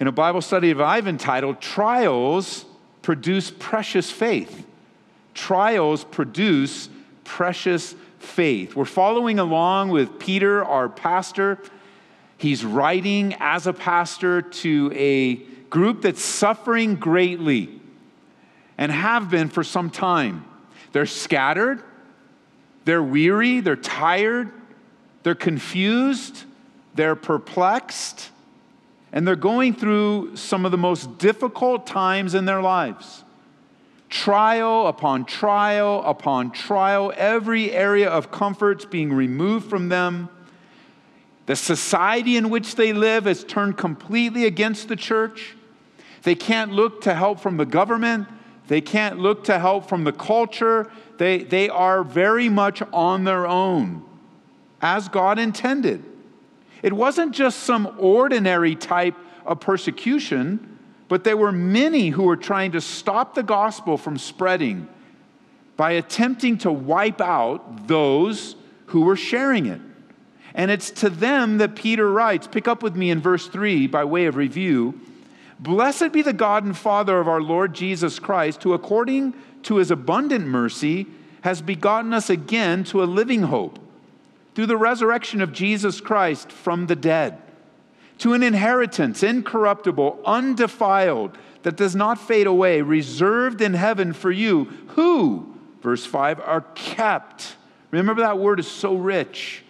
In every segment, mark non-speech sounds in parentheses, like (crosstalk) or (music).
In a Bible study that I've entitled Trials Produce Precious Faith. Trials produce precious faith. We're following along with Peter, our pastor. He's writing as a pastor to a group that's suffering greatly and have been for some time. They're scattered, they're weary, they're tired, they're confused, they're perplexed and they're going through some of the most difficult times in their lives. Trial upon trial upon trial, every area of comfort's being removed from them. The society in which they live has turned completely against the church. They can't look to help from the government. They can't look to help from the culture. They, they are very much on their own, as God intended. It wasn't just some ordinary type of persecution, but there were many who were trying to stop the gospel from spreading by attempting to wipe out those who were sharing it. And it's to them that Peter writes. Pick up with me in verse 3 by way of review. Blessed be the God and Father of our Lord Jesus Christ, who according to his abundant mercy has begotten us again to a living hope through the resurrection of Jesus Christ from the dead, to an inheritance incorruptible, undefiled, that does not fade away, reserved in heaven for you, who, verse 5, are kept. Remember that word is so rich.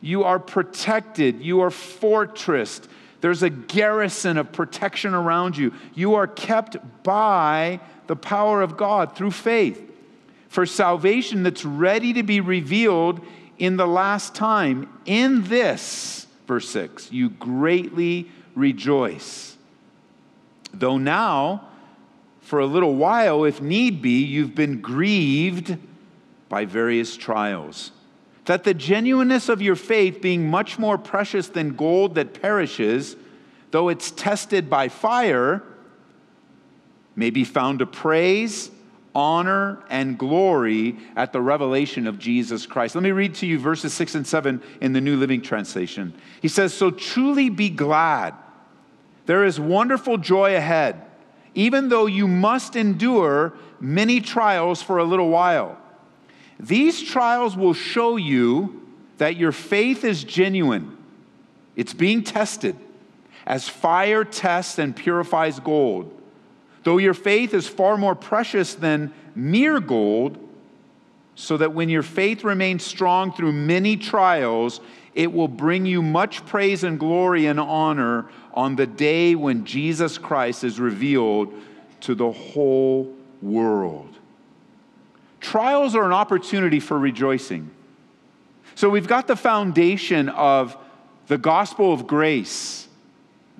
You are protected, you are fortressed. There's a garrison of protection around you. You are kept by the power of God through faith for salvation that's ready to be revealed in the last time. In this, verse 6, you greatly rejoice. Though now, for a little while, if need be, you've been grieved by various trials. That the genuineness of your faith, being much more precious than gold that perishes, though it's tested by fire, may be found to praise honor and glory at the revelation of Jesus Christ. Let me read to you verses 6 and 7 in the New Living Translation. He says, So truly be glad. There is wonderful joy ahead, even though you must endure many trials for a little while. These trials will show you that your faith is genuine, it's being tested as fire tests and purifies gold. Though your faith is far more precious than mere gold, so that when your faith remains strong through many trials, it will bring you much praise and glory and honor on the day when Jesus Christ is revealed to the whole world. Trials are an opportunity for rejoicing. So we've got the foundation of the gospel of grace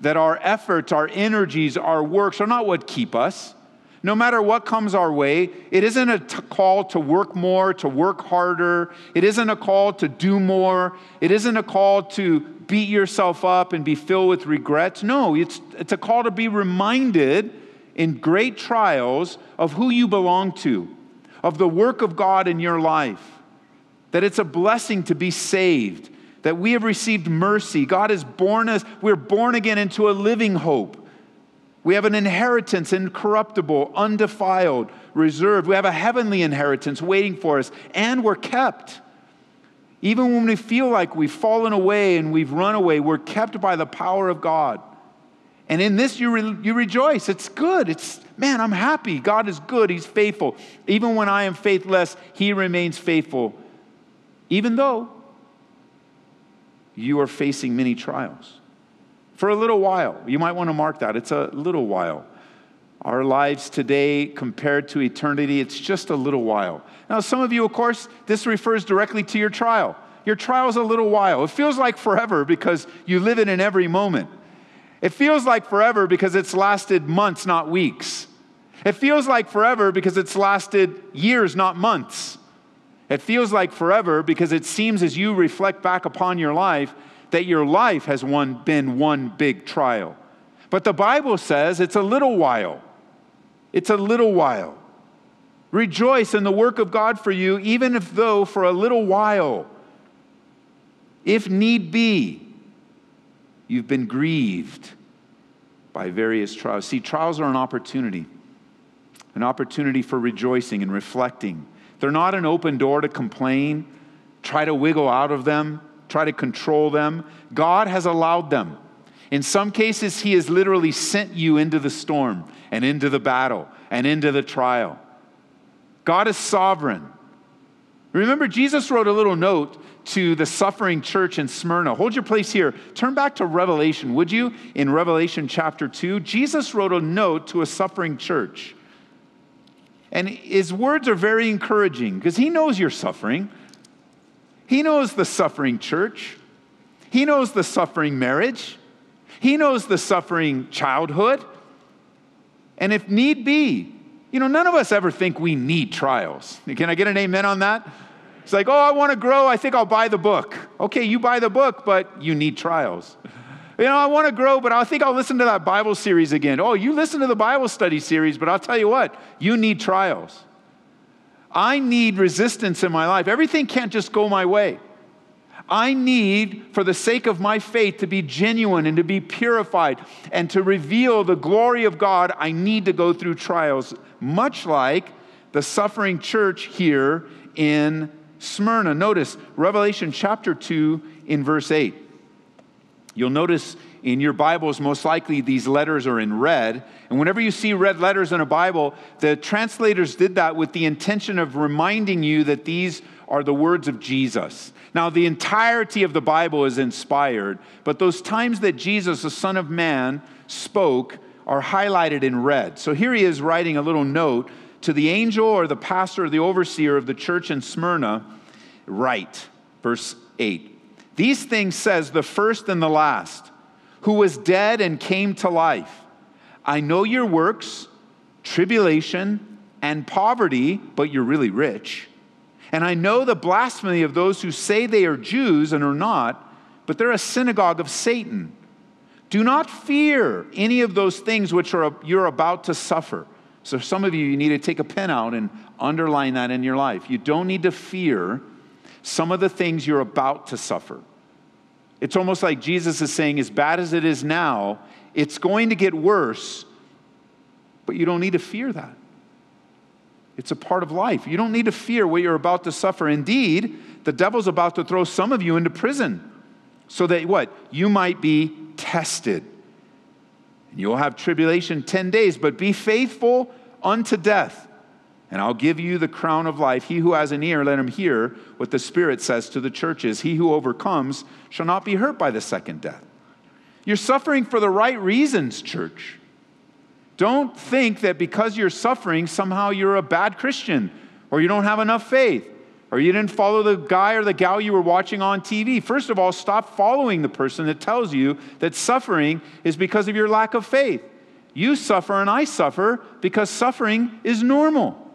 that our efforts, our energies, our works are not what keep us. No matter what comes our way, it isn't a t- call to work more, to work harder. It isn't a call to do more. It isn't a call to beat yourself up and be filled with regrets. No, it's, it's a call to be reminded in great trials of who you belong to, of the work of God in your life, that it's a blessing to be saved, that we have received mercy. God has born us, we're born again into a living hope. We have an inheritance incorruptible, undefiled, reserved. We have a heavenly inheritance waiting for us, and we're kept. Even when we feel like we've fallen away and we've run away, we're kept by the power of God. And in this, you, re- you rejoice. It's good. It's, man, I'm happy. God is good. He's faithful. Even when I am faithless, He remains faithful. Even though you are facing many trials. For a little while, you might want to mark that. It's a little while. Our lives today, compared to eternity, it's just a little while. Now, some of you, of course, this refers directly to your trial. Your trial is a little while. It feels like forever because you live it in every moment. It feels like forever because it's lasted months, not weeks. It feels like forever because it's lasted years, not months. It feels like forever because it seems as you reflect back upon your life that your life has one, been one big trial. But the Bible says it's a little while. It's a little while. Rejoice in the work of God for you, even if though for a little while, if need be, you've been grieved by various trials. See, trials are an opportunity, an opportunity for rejoicing and reflecting. They're not an open door to complain, try to wiggle out of them, try to control them. God has allowed them. In some cases, He has literally sent you into the storm and into the battle and into the trial. God is sovereign. Remember, Jesus wrote a little note to the suffering church in Smyrna. Hold your place here. Turn back to Revelation, would you? In Revelation chapter 2, Jesus wrote a note to a suffering church. And his words are very encouraging because he knows you're suffering. He knows the suffering church. He knows the suffering marriage. He knows the suffering childhood. And if need be, you know, none of us ever think we need trials. Can I get an amen on that? It's like, oh, I want to grow. I think I'll buy the book. Okay, you buy the book, but you need trials. You know, I want to grow, but I think I'll listen to that Bible series again. Oh, you listen to the Bible study series, but I'll tell you what, you need trials. I need resistance in my life. Everything can't just go my way. I need, for the sake of my faith, to be genuine and to be purified and to reveal the glory of God. I need to go through trials, much like the suffering church here in Smyrna. Notice Revelation chapter 2 in verse 8. You'll notice in your Bibles, most likely these letters are in red. And whenever you see red letters in a Bible, the translators did that with the intention of reminding you that these are the words of Jesus. Now, the entirety of the Bible is inspired, but those times that Jesus, the Son of Man, spoke are highlighted in red. So here he is writing a little note to the angel or the pastor or the overseer of the church in Smyrna. Write, verse 8. These things says the first and the last, who was dead and came to life. I know your works, tribulation, and poverty, but you're really rich and I know the blasphemy of those who say they are Jews and are not, but they're a synagogue of Satan. Do not fear any of those things which are, you're about to suffer. So, some of you, you need to take a pen out and underline that in your life. You don't need to fear some of the things you're about to suffer. It's almost like Jesus is saying, as bad as it is now, it's going to get worse, but you don't need to fear that. It's a part of life. You don't need to fear what you're about to suffer. Indeed, the devil's about to throw some of you into prison so that what? You might be tested. And you'll have tribulation 10 days, but be faithful unto death. And I'll give you the crown of life. He who has an ear, let him hear what the Spirit says to the churches. He who overcomes shall not be hurt by the second death. You're suffering for the right reasons, church. Don't think that because you're suffering, somehow you're a bad Christian or you don't have enough faith or you didn't follow the guy or the gal you were watching on TV. First of all, stop following the person that tells you that suffering is because of your lack of faith. You suffer and I suffer because suffering is normal.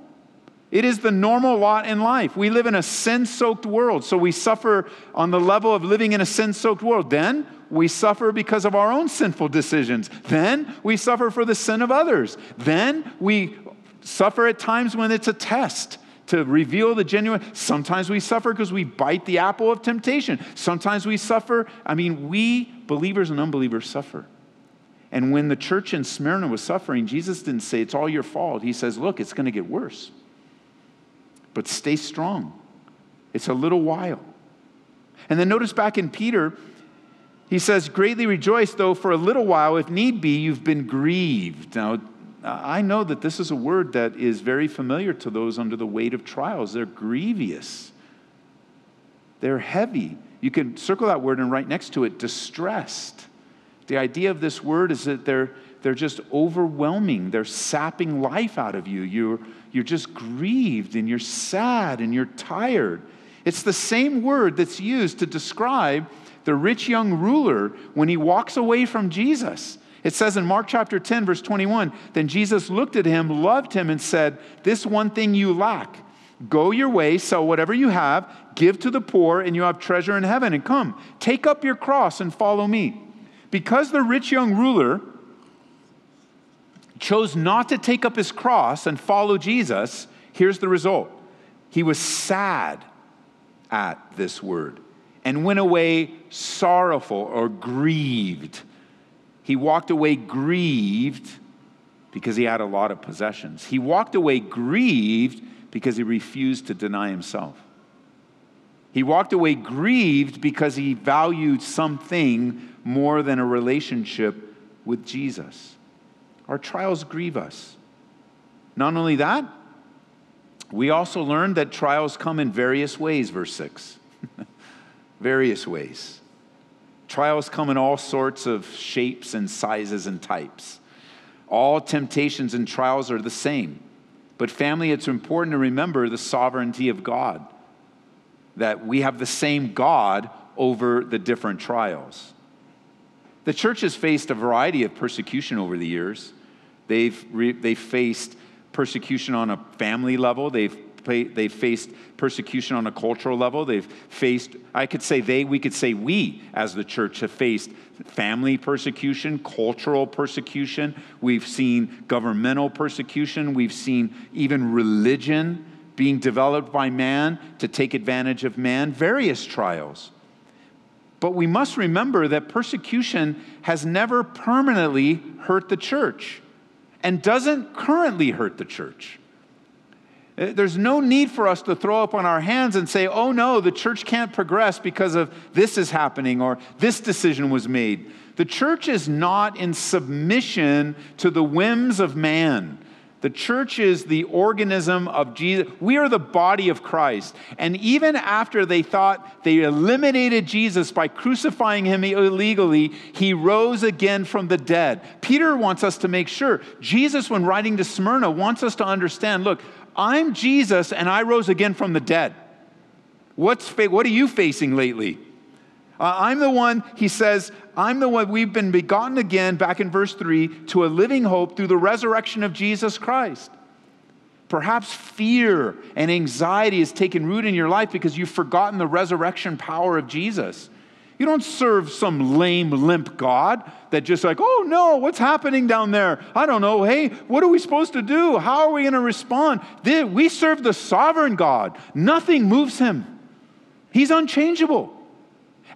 It is the normal lot in life. We live in a sin soaked world, so we suffer on the level of living in a sin soaked world. Then we suffer because of our own sinful decisions. Then we suffer for the sin of others. Then we suffer at times when it's a test to reveal the genuine. Sometimes we suffer because we bite the apple of temptation. Sometimes we suffer. I mean, we believers and unbelievers suffer. And when the church in Smyrna was suffering, Jesus didn't say, It's all your fault. He says, Look, it's going to get worse. But stay strong. It's a little while. And then notice back in Peter, he says, Greatly rejoice, though for a little while, if need be, you've been grieved. Now, I know that this is a word that is very familiar to those under the weight of trials. They're grievous, they're heavy. You can circle that word and write next to it, distressed. The idea of this word is that they're, they're just overwhelming, they're sapping life out of you. You're, you're just grieved and you're sad and you're tired. It's the same word that's used to describe the rich young ruler when he walks away from Jesus. It says in Mark chapter 10, verse 21 Then Jesus looked at him, loved him, and said, This one thing you lack. Go your way, sell whatever you have, give to the poor, and you have treasure in heaven. And come, take up your cross and follow me. Because the rich young ruler chose not to take up his cross and follow Jesus, here's the result. He was sad at this word and went away sorrowful or grieved. He walked away grieved because he had a lot of possessions. He walked away grieved because he refused to deny himself. He walked away grieved because he valued something more than a relationship with Jesus. Our trials grieve us. Not only that, we also learned that trials come in various ways, verse 6. (laughs) various ways. Trials come in all sorts of shapes and sizes and types. All temptations and trials are the same. But, family, it's important to remember the sovereignty of God, that we have the same God over the different trials. The church has faced a variety of persecution over the years. They've, re, they've faced persecution on a family level, they've, they've faced persecution on a cultural level, they've faced, I could say they, we could say we as the church have faced family persecution, cultural persecution, we've seen governmental persecution, we've seen even religion being developed by man to take advantage of man, various trials. But we must remember that persecution has never permanently hurt the church and doesn't currently hurt the church. Uh, there's no need for us to throw up on our hands and say, oh no, the church can't progress because of this is happening or this decision was made. The church is not in submission to the whims of man. The church is the organism of Jesus. We are the body of Christ. And even after they thought they eliminated Jesus by crucifying him illegally, he rose again from the dead. Peter wants us to make sure. Jesus, when writing to Smyrna, wants us to understand look, I'm Jesus and I rose again from the dead. What's, what are you facing lately? Uh, I'm the one, he says, I'm the one, we've been begotten again, back in verse 3, to a living hope through the resurrection of Jesus Christ. Perhaps fear and anxiety has taken root in your life because you've forgotten the resurrection power of Jesus. You don't serve some lame, limp God that just like, oh no, what's happening down there? I don't know. Hey, what are we supposed to do? How are we going to respond? We serve the sovereign God. Nothing moves him, he's unchangeable.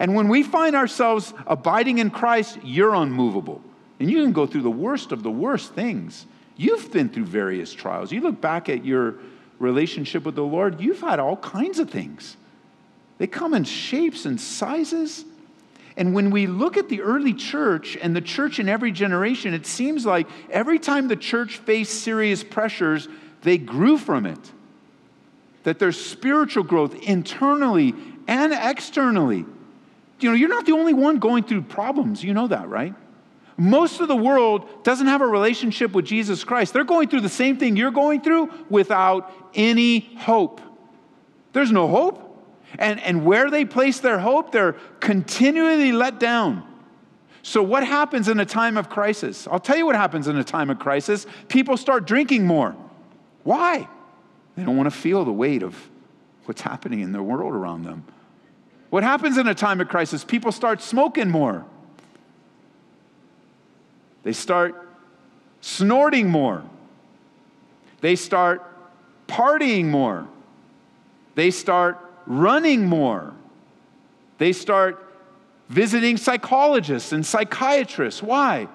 And when we find ourselves abiding in Christ, you're unmovable. And you can go through the worst of the worst things. You've been through various trials. You look back at your relationship with the Lord, you've had all kinds of things. They come in shapes and sizes. And when we look at the early church and the church in every generation, it seems like every time the church faced serious pressures, they grew from it. That there's spiritual growth internally and externally. You know, you're not the only one going through problems. You know that, right? Most of the world doesn't have a relationship with Jesus Christ. They're going through the same thing you're going through without any hope. There's no hope. And, and where they place their hope, they're continually let down. So, what happens in a time of crisis? I'll tell you what happens in a time of crisis. People start drinking more. Why? They don't want to feel the weight of what's happening in the world around them. What happens in a time of crisis? People start smoking more. They start snorting more. They start partying more. They start running more. They start visiting psychologists and psychiatrists. Why?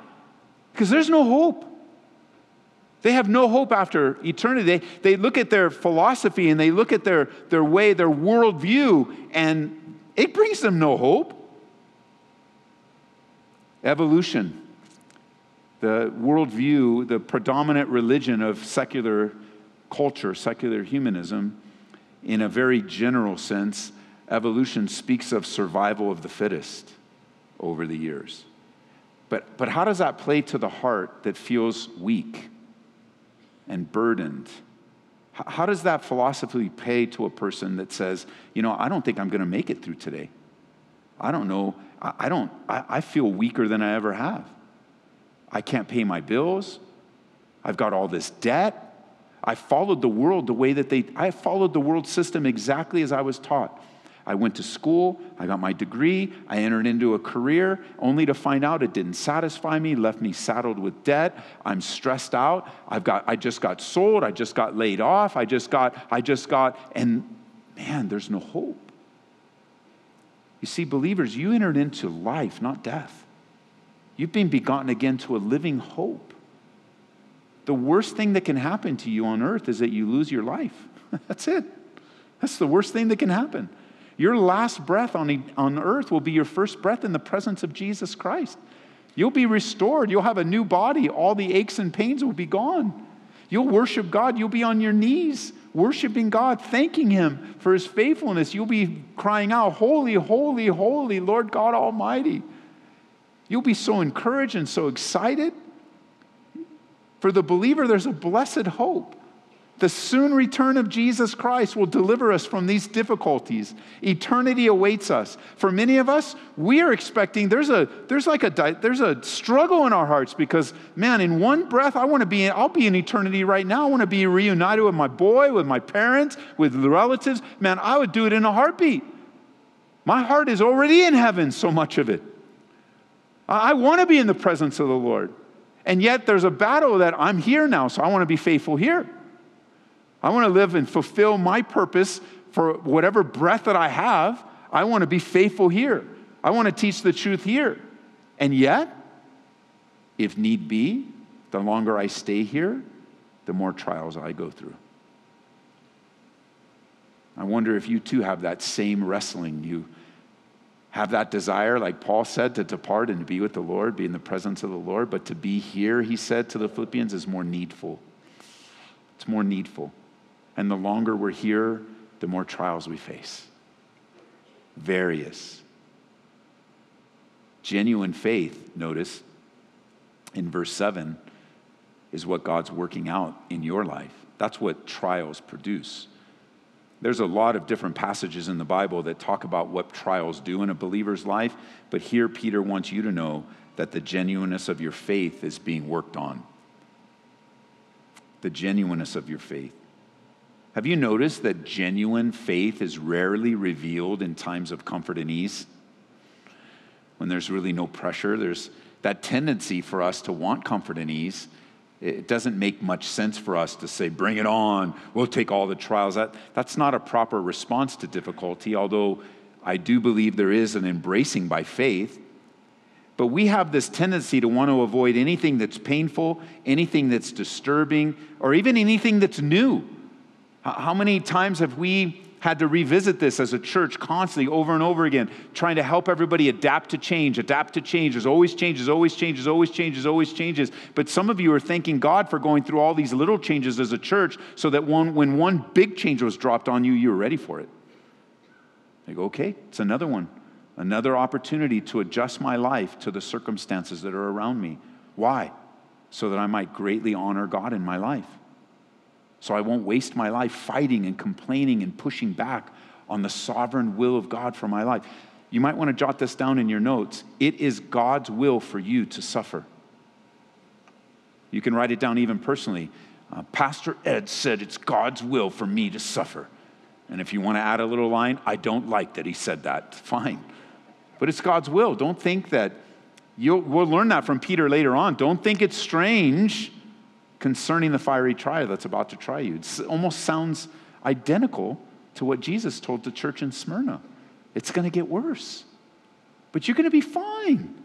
Because there's no hope. They have no hope after eternity. They, they look at their philosophy and they look at their, their way, their worldview, and it brings them no hope. Evolution, the worldview, the predominant religion of secular culture, secular humanism, in a very general sense, evolution speaks of survival of the fittest over the years. But, but how does that play to the heart that feels weak and burdened? How does that philosophy pay to a person that says, you know, I don't think I'm going to make it through today? I don't know. I, don't, I, I feel weaker than I ever have. I can't pay my bills. I've got all this debt. I followed the world the way that they, I followed the world system exactly as I was taught. I went to school, I got my degree, I entered into a career, only to find out it didn't satisfy me, left me saddled with debt. I'm stressed out. I've got, I just got sold, I just got laid off, I just got, I just got, and man, there's no hope. You see, believers, you entered into life, not death. You've been begotten again to a living hope. The worst thing that can happen to you on earth is that you lose your life. (laughs) That's it. That's the worst thing that can happen. Your last breath on, on earth will be your first breath in the presence of Jesus Christ. You'll be restored. You'll have a new body. All the aches and pains will be gone. You'll worship God. You'll be on your knees, worshiping God, thanking Him for His faithfulness. You'll be crying out, Holy, holy, holy, Lord God Almighty. You'll be so encouraged and so excited. For the believer, there's a blessed hope. The soon return of Jesus Christ will deliver us from these difficulties. Eternity awaits us. For many of us, we are expecting there's a there's like a there's a struggle in our hearts because man, in one breath I want to be in, I'll be in eternity right now. I want to be reunited with my boy, with my parents, with relatives. Man, I would do it in a heartbeat. My heart is already in heaven, so much of it. I want to be in the presence of the Lord. And yet there's a battle that I'm here now, so I want to be faithful here. I want to live and fulfill my purpose for whatever breath that I have. I want to be faithful here. I want to teach the truth here. And yet, if need be, the longer I stay here, the more trials I go through. I wonder if you too have that same wrestling. You have that desire, like Paul said, to depart and to be with the Lord, be in the presence of the Lord. But to be here, he said to the Philippians, is more needful. It's more needful. And the longer we're here, the more trials we face. Various. Genuine faith, notice, in verse 7, is what God's working out in your life. That's what trials produce. There's a lot of different passages in the Bible that talk about what trials do in a believer's life, but here Peter wants you to know that the genuineness of your faith is being worked on. The genuineness of your faith. Have you noticed that genuine faith is rarely revealed in times of comfort and ease? When there's really no pressure, there's that tendency for us to want comfort and ease. It doesn't make much sense for us to say, bring it on, we'll take all the trials. That, that's not a proper response to difficulty, although I do believe there is an embracing by faith. But we have this tendency to want to avoid anything that's painful, anything that's disturbing, or even anything that's new. How many times have we had to revisit this as a church constantly over and over again, trying to help everybody adapt to change, adapt to change. There's always changes, always changes, always changes, always changes. But some of you are thanking God for going through all these little changes as a church so that one, when one big change was dropped on you, you were ready for it. They go, okay, it's another one, another opportunity to adjust my life to the circumstances that are around me. Why? So that I might greatly honor God in my life so I won't waste my life fighting and complaining and pushing back on the sovereign will of God for my life. You might want to jot this down in your notes. It is God's will for you to suffer. You can write it down even personally. Uh, Pastor Ed said it's God's will for me to suffer. And if you want to add a little line, I don't like that he said that. (laughs) Fine. But it's God's will. Don't think that you'll, we'll learn that from Peter later on. Don't think it's strange concerning the fiery trial that's about to try you. It almost sounds identical to what Jesus told the church in Smyrna. It's going to get worse, but you're going to be fine.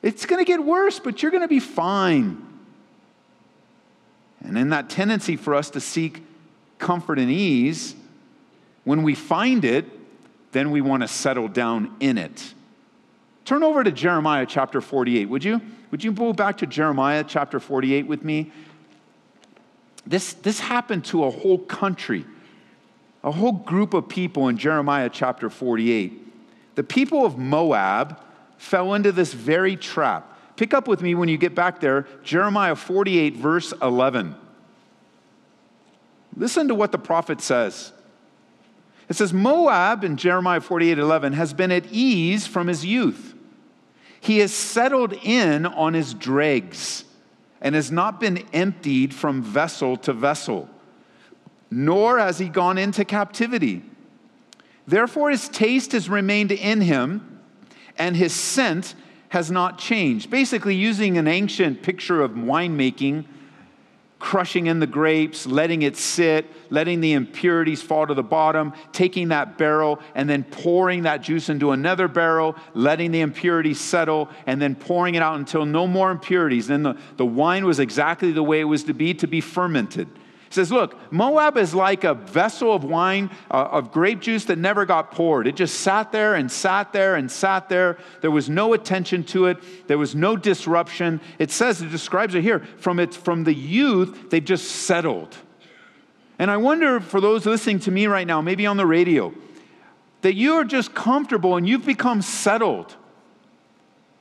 It's going to get worse, but you're going to be fine. And in that tendency for us to seek comfort and ease, when we find it, then we want to settle down in it. Turn over to Jeremiah chapter 48, would you? Would you go back to Jeremiah chapter 48 with me? This, this happened to a whole country, a whole group of people in Jeremiah chapter 48. The people of Moab fell into this very trap. Pick up with me when you get back there, Jeremiah 48, verse 11. Listen to what the prophet says. It says, Moab in Jeremiah 48, 11 has been at ease from his youth. He has settled in on his dregs and has not been emptied from vessel to vessel, nor has he gone into captivity. Therefore, his taste has remained in him, and his scent has not changed. Basically, using an ancient picture of winemaking, crushing in the grapes, letting it sit, letting the impurities fall to the bottom, taking that barrel and then pouring that juice into another barrel, letting the impurities settle, and then pouring it out until no more impurities. Then the, the wine was exactly the way it was to be, to be fermented. He says, Look, Moab is like a vessel of wine, uh, of grape juice that never got poured. It just sat there and sat there and sat there. There was no attention to it, there was no disruption. It says, it describes it here from, its, from the youth, they've just settled. And I wonder for those listening to me right now, maybe on the radio, that you are just comfortable and you've become settled.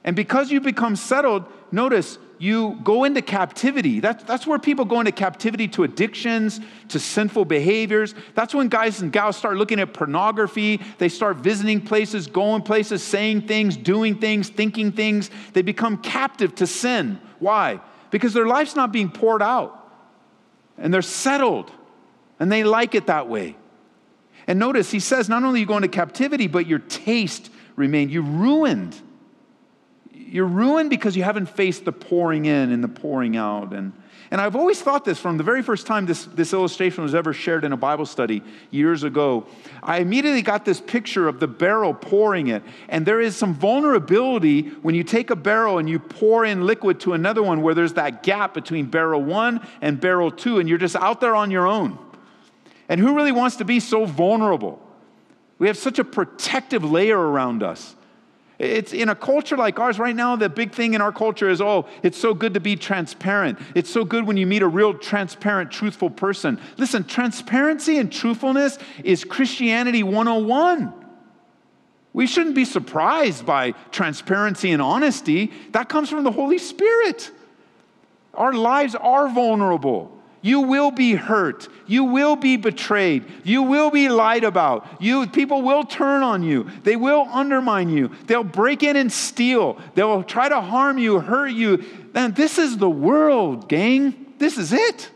And because you've become settled, notice you go into captivity. That's, that's where people go into captivity to addictions, to sinful behaviors. That's when guys and gals start looking at pornography. They start visiting places, going places, saying things, doing things, thinking things. They become captive to sin. Why? Because their life's not being poured out. And they're settled. And they like it that way. And notice, he says not only you go into captivity, but your taste remained. You ruined you're ruined because you haven't faced the pouring in and the pouring out. And, and I've always thought this from the very first time this, this illustration was ever shared in a Bible study years ago. I immediately got this picture of the barrel pouring it. And there is some vulnerability when you take a barrel and you pour in liquid to another one where there's that gap between barrel one and barrel two, and you're just out there on your own. And who really wants to be so vulnerable? We have such a protective layer around us. It's in a culture like ours right now, the big thing in our culture is oh, it's so good to be transparent. It's so good when you meet a real transparent, truthful person. Listen, transparency and truthfulness is Christianity 101. We shouldn't be surprised by transparency and honesty. That comes from the Holy Spirit. Our lives are vulnerable. You will be hurt. You will be betrayed. You will be lied about. You, people will turn on you. They will undermine you. They'll break in and steal. They'll try to harm you, hurt you. And this is the world, gang. This is it.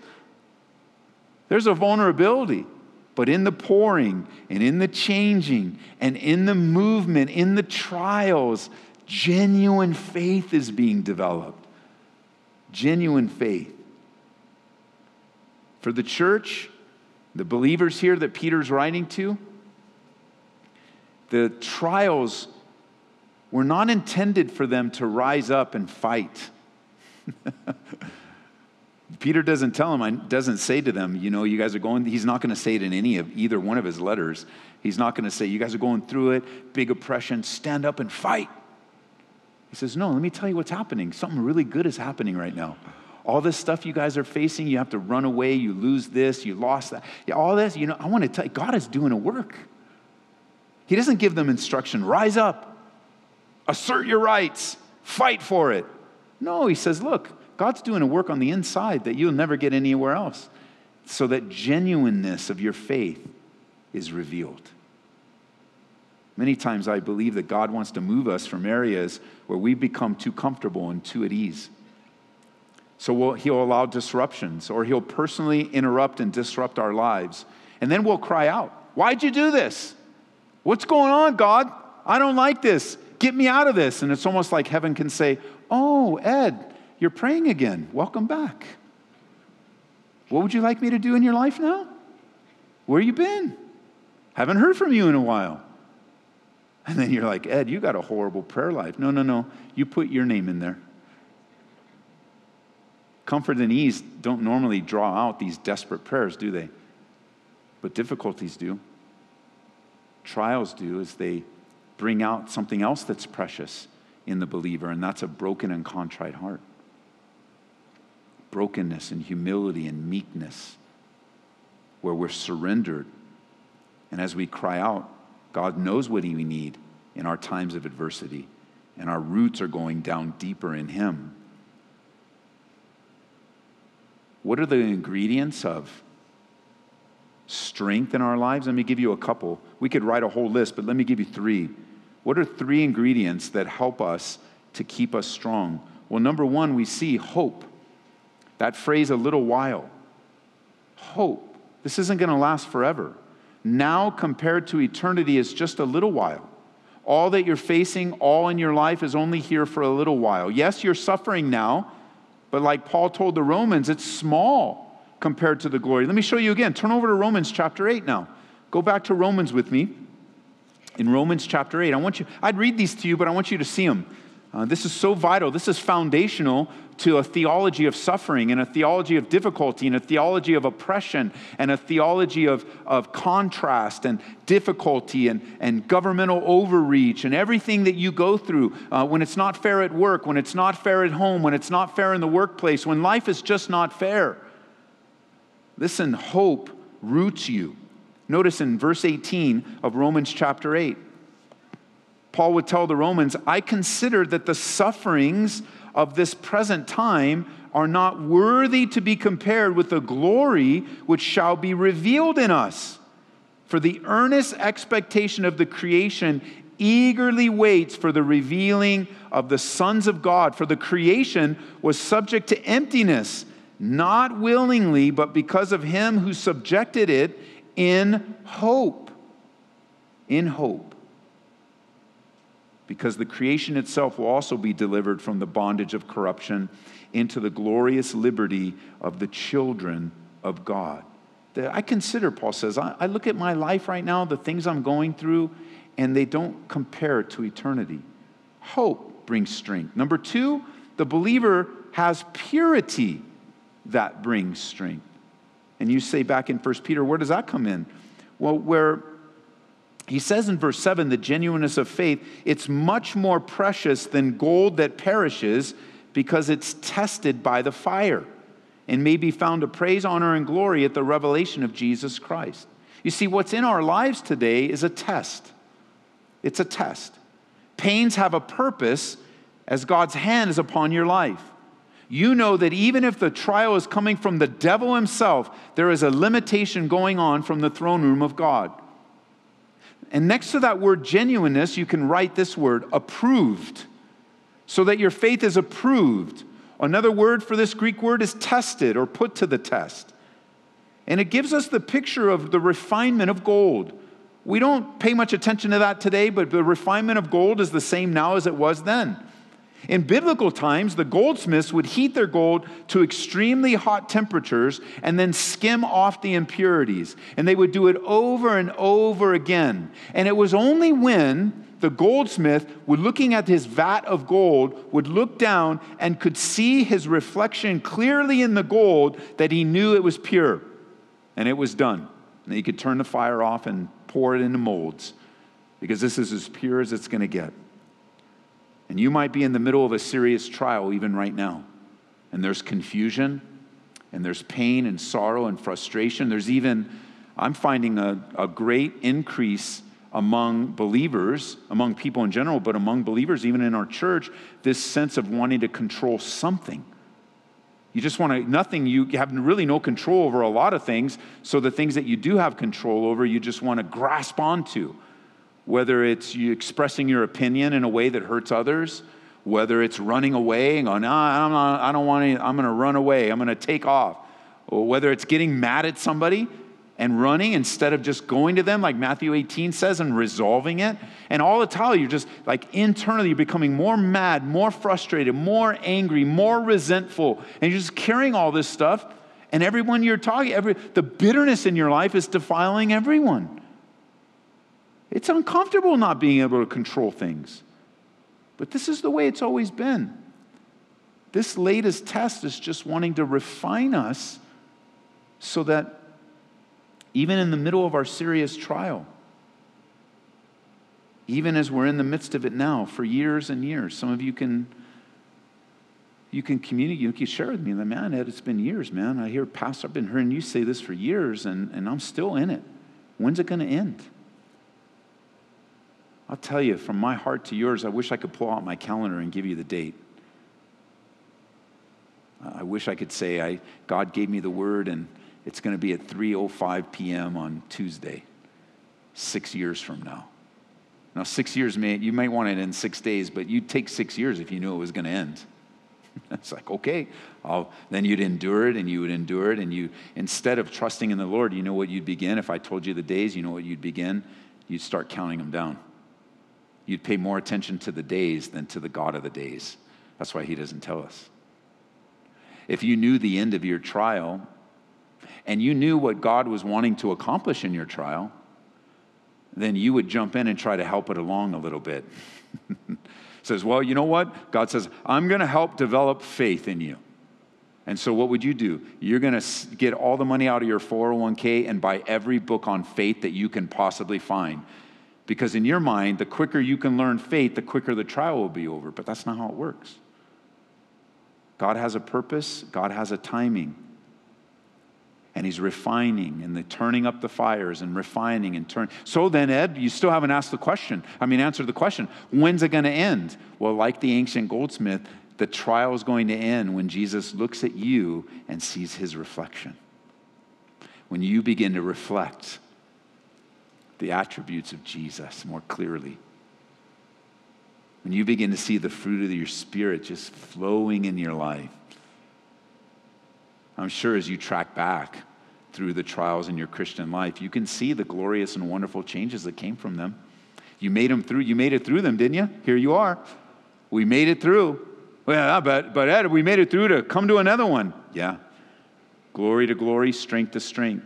There's a vulnerability. But in the pouring and in the changing and in the movement, in the trials, genuine faith is being developed. Genuine faith. For the church, the believers here that Peter's writing to, the trials were not intended for them to rise up and fight. (laughs) Peter doesn't tell them, doesn't say to them, you know, you guys are going, he's not going to say it in any of either one of his letters. He's not going to say, you guys are going through it, big oppression, stand up and fight. He says, no, let me tell you what's happening. Something really good is happening right now all this stuff you guys are facing, you have to run away, you lose this, you lost that. All this, you know, I want to tell you, God is doing a work. He doesn't give them instruction, rise up, assert your rights, fight for it. No, he says, look, God's doing a work on the inside that you'll never get anywhere else, so that genuineness of your faith is revealed. Many times I believe that God wants to move us from areas where we've become too comfortable and too at ease. So we'll, he'll allow disruptions, or he'll personally interrupt and disrupt our lives. And then we'll cry out, Why'd you do this? What's going on, God? I don't like this. Get me out of this. And it's almost like heaven can say, Oh, Ed, you're praying again. Welcome back. What would you like me to do in your life now? Where you been? Haven't heard from you in a while. And then you're like, Ed, you got a horrible prayer life. No, no, no. You put your name in there. Comfort and ease don't normally draw out these desperate prayers, do they? But difficulties do. Trials do as they bring out something else that's precious in the believer, and that's a broken and contrite heart. Brokenness and humility and meekness, where we're surrendered. And as we cry out, God knows what we need in our times of adversity, and our roots are going down deeper in Him. What are the ingredients of strength in our lives? Let me give you a couple. We could write a whole list, but let me give you three. What are three ingredients that help us to keep us strong? Well, number one, we see hope. That phrase, a little while. Hope. This isn't going to last forever. Now, compared to eternity, is just a little while. All that you're facing, all in your life, is only here for a little while. Yes, you're suffering now, but like Paul told the Romans, it's small compared to the glory. Let me show you again. Turn over to Romans chapter 8 now. Go back to Romans with me. In Romans chapter 8, I want you, I'd read these to you, but I want you to see them. Uh, this is so vital. This is foundational to a theology of suffering and a theology of difficulty and a theology of oppression and a theology of, of contrast and difficulty and, and governmental overreach and everything that you go through uh, when it's not fair at work, when it's not fair at home, when it's not fair in the workplace, when life is just not fair. Listen, hope roots you. Notice in verse 18 of Romans chapter 8. Paul would tell the Romans, I consider that the sufferings of this present time are not worthy to be compared with the glory which shall be revealed in us. For the earnest expectation of the creation eagerly waits for the revealing of the sons of God. For the creation was subject to emptiness, not willingly, but because of him who subjected it in hope. In hope because the creation itself will also be delivered from the bondage of corruption into the glorious liberty of the children of God. I consider, Paul says, I look at my life right now, the things I'm going through, and they don't compare to eternity. Hope brings strength. Number two, the believer has purity that brings strength. And you say back in 1 Peter, where does that come in? Well, where he says in verse 7 the genuineness of faith, it's much more precious than gold that perishes because it's tested by the fire and may be found to praise, honor, and glory at the revelation of Jesus Christ. You see, what's in our lives today is a test. It's a test. Pains have a purpose as God's hand is upon your life. You know that even if the trial is coming from the devil himself, there is a limitation going on from the throne room of God. And next to that word genuineness, you can write this word approved, so that your faith is approved. Another word for this Greek word is tested or put to the test. And it gives us the picture of the refinement of gold. We don't pay much attention to that today, but the refinement of gold is the same now as it was then. In biblical times, the goldsmiths would heat their gold to extremely hot temperatures and then skim off the impurities. And they would do it over and over again. And it was only when the goldsmith would looking at his vat of gold would look down and could see his reflection clearly in the gold that he knew it was pure and it was done. And he could turn the fire off and pour it into molds because this is as pure as it's going to get. And you might be in the middle of a serious trial even right now. And there's confusion, and there's pain and sorrow and frustration. There's even, I'm finding a, a great increase among believers, among people in general, but among believers, even in our church, this sense of wanting to control something. You just want to, nothing, you have really no control over a lot of things. So the things that you do have control over, you just want to grasp onto whether it's you expressing your opinion in a way that hurts others, whether it's running away and going, nah, I'm not, I don't want to, I'm going to run away, I'm going to take off, or whether it's getting mad at somebody and running instead of just going to them, like Matthew 18 says, and resolving it. And all the time, you're just like internally, you're becoming more mad, more frustrated, more angry, more resentful, and you're just carrying all this stuff. And everyone you're talking, every, the bitterness in your life is defiling everyone. It's uncomfortable not being able to control things. But this is the way it's always been. This latest test is just wanting to refine us so that even in the middle of our serious trial, even as we're in the midst of it now for years and years, some of you can you can communicate, you can share with me, the man, Ed, it's been years, man. I hear Pastor, I've been hearing you say this for years, and, and I'm still in it. When's it to end? I'll tell you, from my heart to yours, I wish I could pull out my calendar and give you the date. Uh, I wish I could say I, God gave me the word and it's going to be at 3:05 p.m. on Tuesday, 6 years from now. Now, six years, may, you might want it in six days, but you'd take six years if you knew it was going to end. (laughs) it's like, okay, I'll, then you'd endure it and you would endure it. And you, instead of trusting in the Lord, you know what you'd begin? If I told you the days, you know what you'd begin? You'd start counting them down. You'd pay more attention to the days than to the God of the days. That's why he doesn't tell us. If you knew the end of your trial and you knew what God was wanting to accomplish in your trial, then you would jump in and try to help it along a little bit. (laughs) says, Well, you know what? God says, I'm going to help develop faith in you. And so, what would you do? You're going to get all the money out of your 401k and buy every book on faith that you can possibly find. Because in your mind, the quicker you can learn faith, the quicker the trial will be over. But that's not how it works. God has a purpose, God has a timing and he's refining and the turning up the fires and refining and turning. So then, Ed, you still haven't asked the question. I mean, answered the question. When's it going to end? Well, like the ancient goldsmith, the trial is going to end when Jesus looks at you and sees his reflection. When you begin to reflect the attributes of Jesus more clearly. When you begin to see the fruit of your spirit just flowing in your life I'm sure as you track back through the trials in your Christian life, you can see the glorious and wonderful changes that came from them. You made them through. You made it through them, didn't you? Here you are. We made it through. Well, but, but Ed, we made it through to come to another one. Yeah. Glory to glory, strength to strength.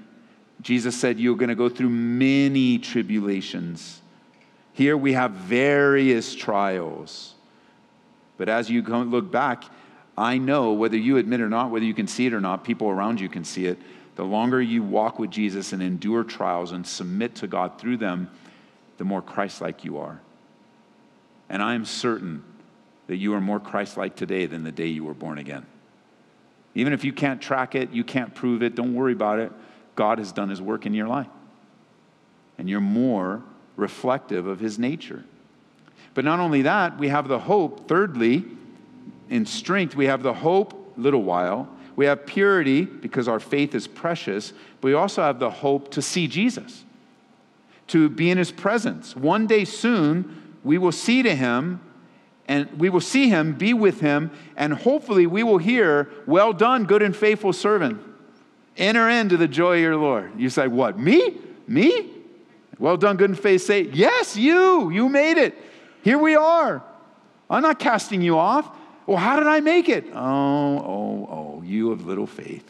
Jesus said you're going to go through many tribulations. Here we have various trials. But as you look back, I know whether you admit or not, whether you can see it or not, people around you can see it. The longer you walk with Jesus and endure trials and submit to God through them, the more Christ like you are. And I am certain that you are more Christ like today than the day you were born again. Even if you can't track it, you can't prove it, don't worry about it. God has done his work in your life. And you're more reflective of his nature. But not only that, we have the hope, thirdly, in strength, we have the hope, little while. We have purity because our faith is precious, but we also have the hope to see Jesus, to be in his presence. One day soon, we will see to him and we will see him, be with him, and hopefully we will hear, Well done, good and faithful servant. Enter into the joy of your Lord. You say, What? Me? Me? Well done, good and faithful. Say, Yes, you. You made it. Here we are. I'm not casting you off. Well, how did I make it? Oh, oh, oh, you of little faith.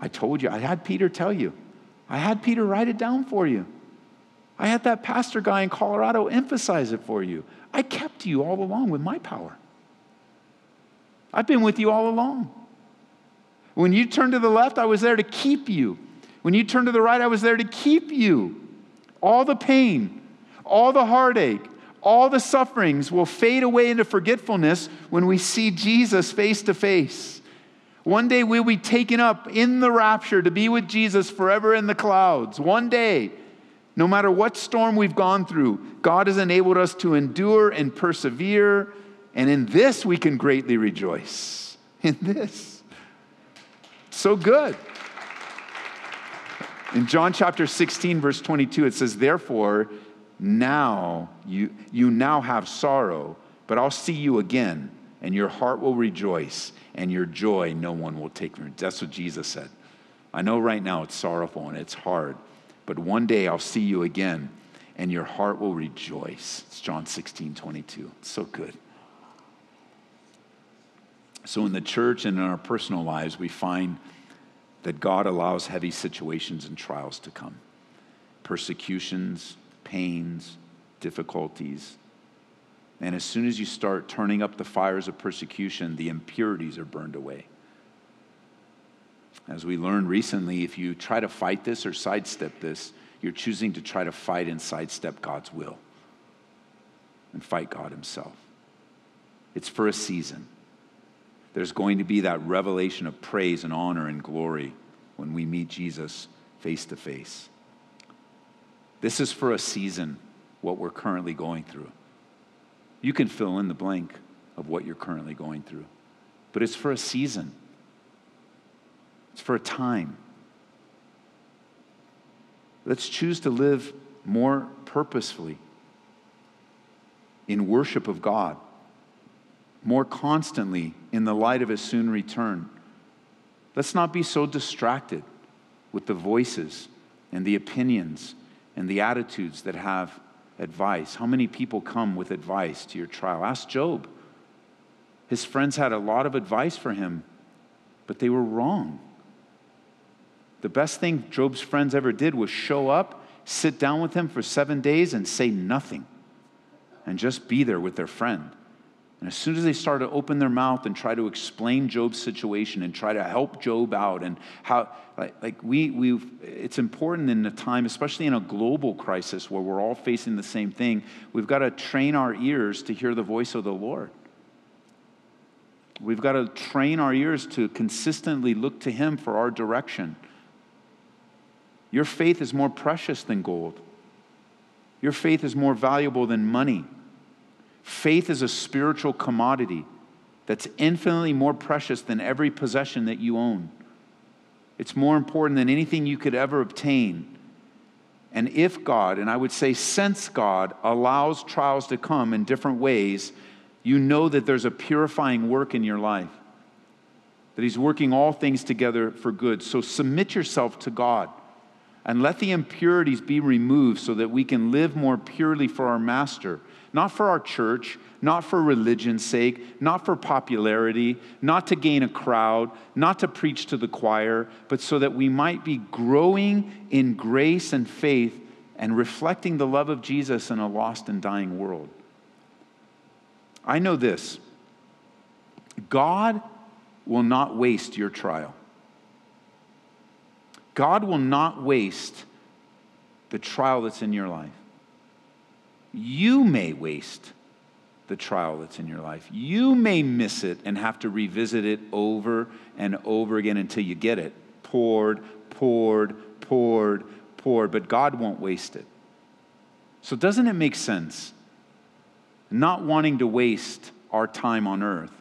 I told you, I had Peter tell you. I had Peter write it down for you. I had that pastor guy in Colorado emphasize it for you. I kept you all along with my power. I've been with you all along. When you turned to the left, I was there to keep you. When you turned to the right, I was there to keep you. All the pain, all the heartache, all the sufferings will fade away into forgetfulness when we see Jesus face to face. One day we'll be taken up in the rapture to be with Jesus forever in the clouds. One day, no matter what storm we've gone through, God has enabled us to endure and persevere. And in this, we can greatly rejoice. In this. So good. In John chapter 16, verse 22, it says, Therefore, now you, you now have sorrow, but I'll see you again, and your heart will rejoice, and your joy no one will take from you. That's what Jesus said. I know right now it's sorrowful and it's hard, but one day I'll see you again, and your heart will rejoice. It's John 16, 22. It's so good. So, in the church and in our personal lives, we find that God allows heavy situations and trials to come persecutions, pains, difficulties. And as soon as you start turning up the fires of persecution, the impurities are burned away. As we learned recently, if you try to fight this or sidestep this, you're choosing to try to fight and sidestep God's will and fight God Himself. It's for a season. There's going to be that revelation of praise and honor and glory when we meet Jesus face to face. This is for a season, what we're currently going through. You can fill in the blank of what you're currently going through, but it's for a season, it's for a time. Let's choose to live more purposefully in worship of God, more constantly in the light of his soon return. Let's not be so distracted with the voices and the opinions and the attitudes that have advice. How many people come with advice to your trial? Ask Job. His friends had a lot of advice for him, but they were wrong. The best thing Job's friends ever did was show up, sit down with him for seven days, and say nothing, and just be there with their friend. And as soon as they start to open their mouth and try to explain Job's situation and try to help Job out and how, like, like we, we it's important in a time, especially in a global crisis where we're all facing the same thing, we've got to train our ears to hear the voice of the Lord. We've got to train our ears to consistently look to Him for our direction. Your faith is more precious than gold. Your faith is more valuable than money. Faith is a spiritual commodity that's infinitely more precious than every possession that you own. It's more important than anything you could ever obtain. And if God, and I would say since God, allows trials to come in different ways, you know that there's a purifying work in your life, that He's working all things together for good. So submit yourself to God and let the impurities be removed so that we can live more purely for our Master not for our church, not for religion's sake, not for popularity, not to gain a crowd, not to preach to the choir, but so that we might be growing in grace and faith and reflecting the love of Jesus in a lost and dying world. I know this God will not waste your trial. God will not waste the trial that's in your life you may waste the trial that's in your life. You may miss it and have to revisit it over and over again until you get it. Poured, poured, poured, poured, but God won't waste it. So, doesn't it make sense, not wanting to waste our time on earth,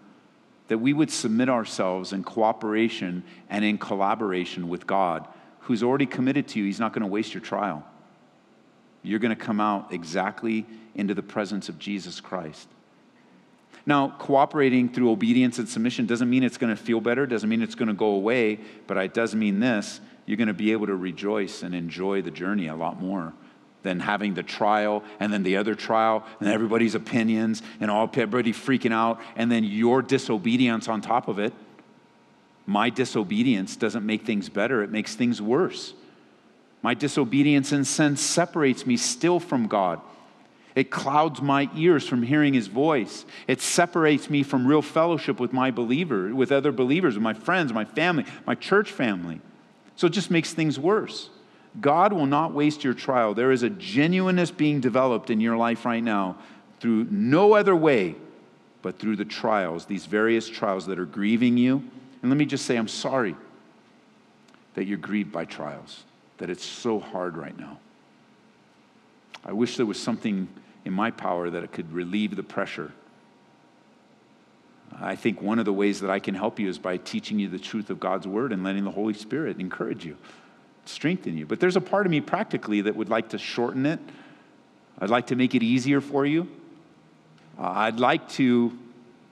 that we would submit ourselves in cooperation and in collaboration with God, who's already committed to you? He's not going to waste your trial you're going to come out exactly into the presence of Jesus Christ. Now, cooperating through obedience and submission doesn't mean it's going to feel better, doesn't mean it's going to go away, but it does mean this you're going to be able to rejoice and enjoy the journey a lot more than having the trial and then the other trial and everybody's opinions and all everybody freaking out and then your disobedience on top of it. My disobedience doesn't make things better, it makes things worse. My disobedience and sin separates me still from God. It clouds my ears from hearing his voice. It separates me from real fellowship with my believer, with other believers, with my friends, my family, my church family. So it just makes things worse. God will not waste your trial. There is a genuineness being developed in your life right now through no other way but through the trials, these various trials that are grieving you. And let me just say, I'm sorry that you're grieved by trials that it's so hard right now. I wish there was something in my power that could relieve the pressure. I think one of the ways that I can help you is by teaching you the truth of God's word and letting the Holy Spirit encourage you, strengthen you. But there's a part of me practically that would like to shorten it. I'd like to make it easier for you. Uh, I'd like to,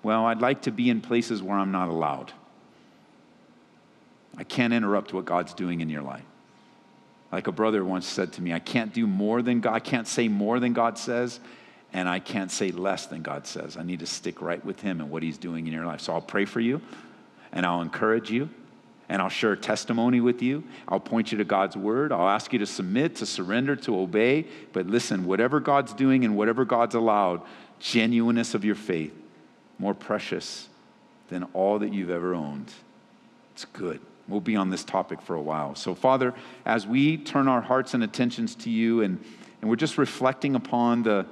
well, I'd like to be in places where I'm not allowed. I can't interrupt what God's doing in your life. Like a brother once said to me, I can't do more than God, I can't say more than God says, and I can't say less than God says. I need to stick right with Him and what He's doing in your life. So I'll pray for you, and I'll encourage you, and I'll share testimony with you. I'll point you to God's word. I'll ask you to submit, to surrender, to obey. But listen, whatever God's doing and whatever God's allowed, genuineness of your faith, more precious than all that you've ever owned. It's good. We'll be on this topic for a while. So, Father, as we turn our hearts and attentions to you and, and we're just reflecting upon the,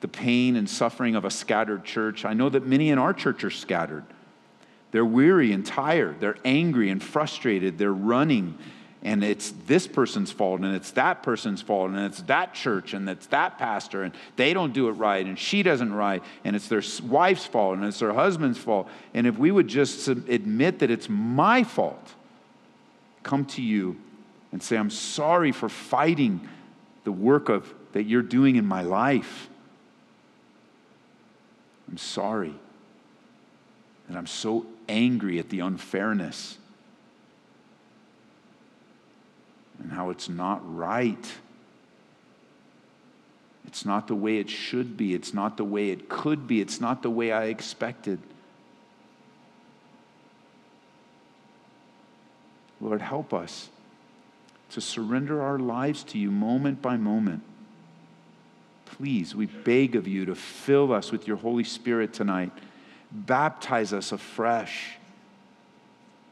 the pain and suffering of a scattered church, I know that many in our church are scattered. They're weary and tired, they're angry and frustrated, they're running. And it's this person's fault, and it's that person's fault, and it's that church, and it's that pastor, and they don't do it right, and she doesn't right, and it's their wife's fault, and it's their husband's fault. And if we would just admit that it's my fault, come to you and say, I'm sorry for fighting the work of, that you're doing in my life. I'm sorry. And I'm so angry at the unfairness and how it's not right. It's not the way it should be. It's not the way it could be. It's not the way I expected. Lord, help us to surrender our lives to you moment by moment. Please, we beg of you to fill us with your Holy Spirit tonight. Baptize us afresh.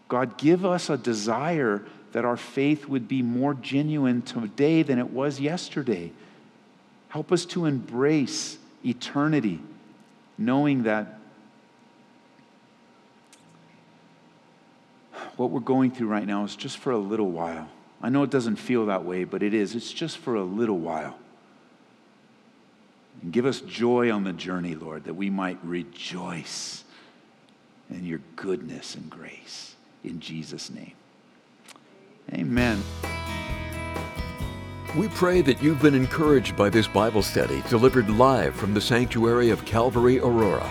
God, give us a desire that our faith would be more genuine today than it was yesterday. Help us to embrace eternity, knowing that what we're going through right now is just for a little while. I know it doesn't feel that way, but it is. It's just for a little while. And give us joy on the journey, Lord, that we might rejoice in your goodness and grace. In Jesus' name. Amen. We pray that you've been encouraged by this Bible study delivered live from the sanctuary of Calvary Aurora.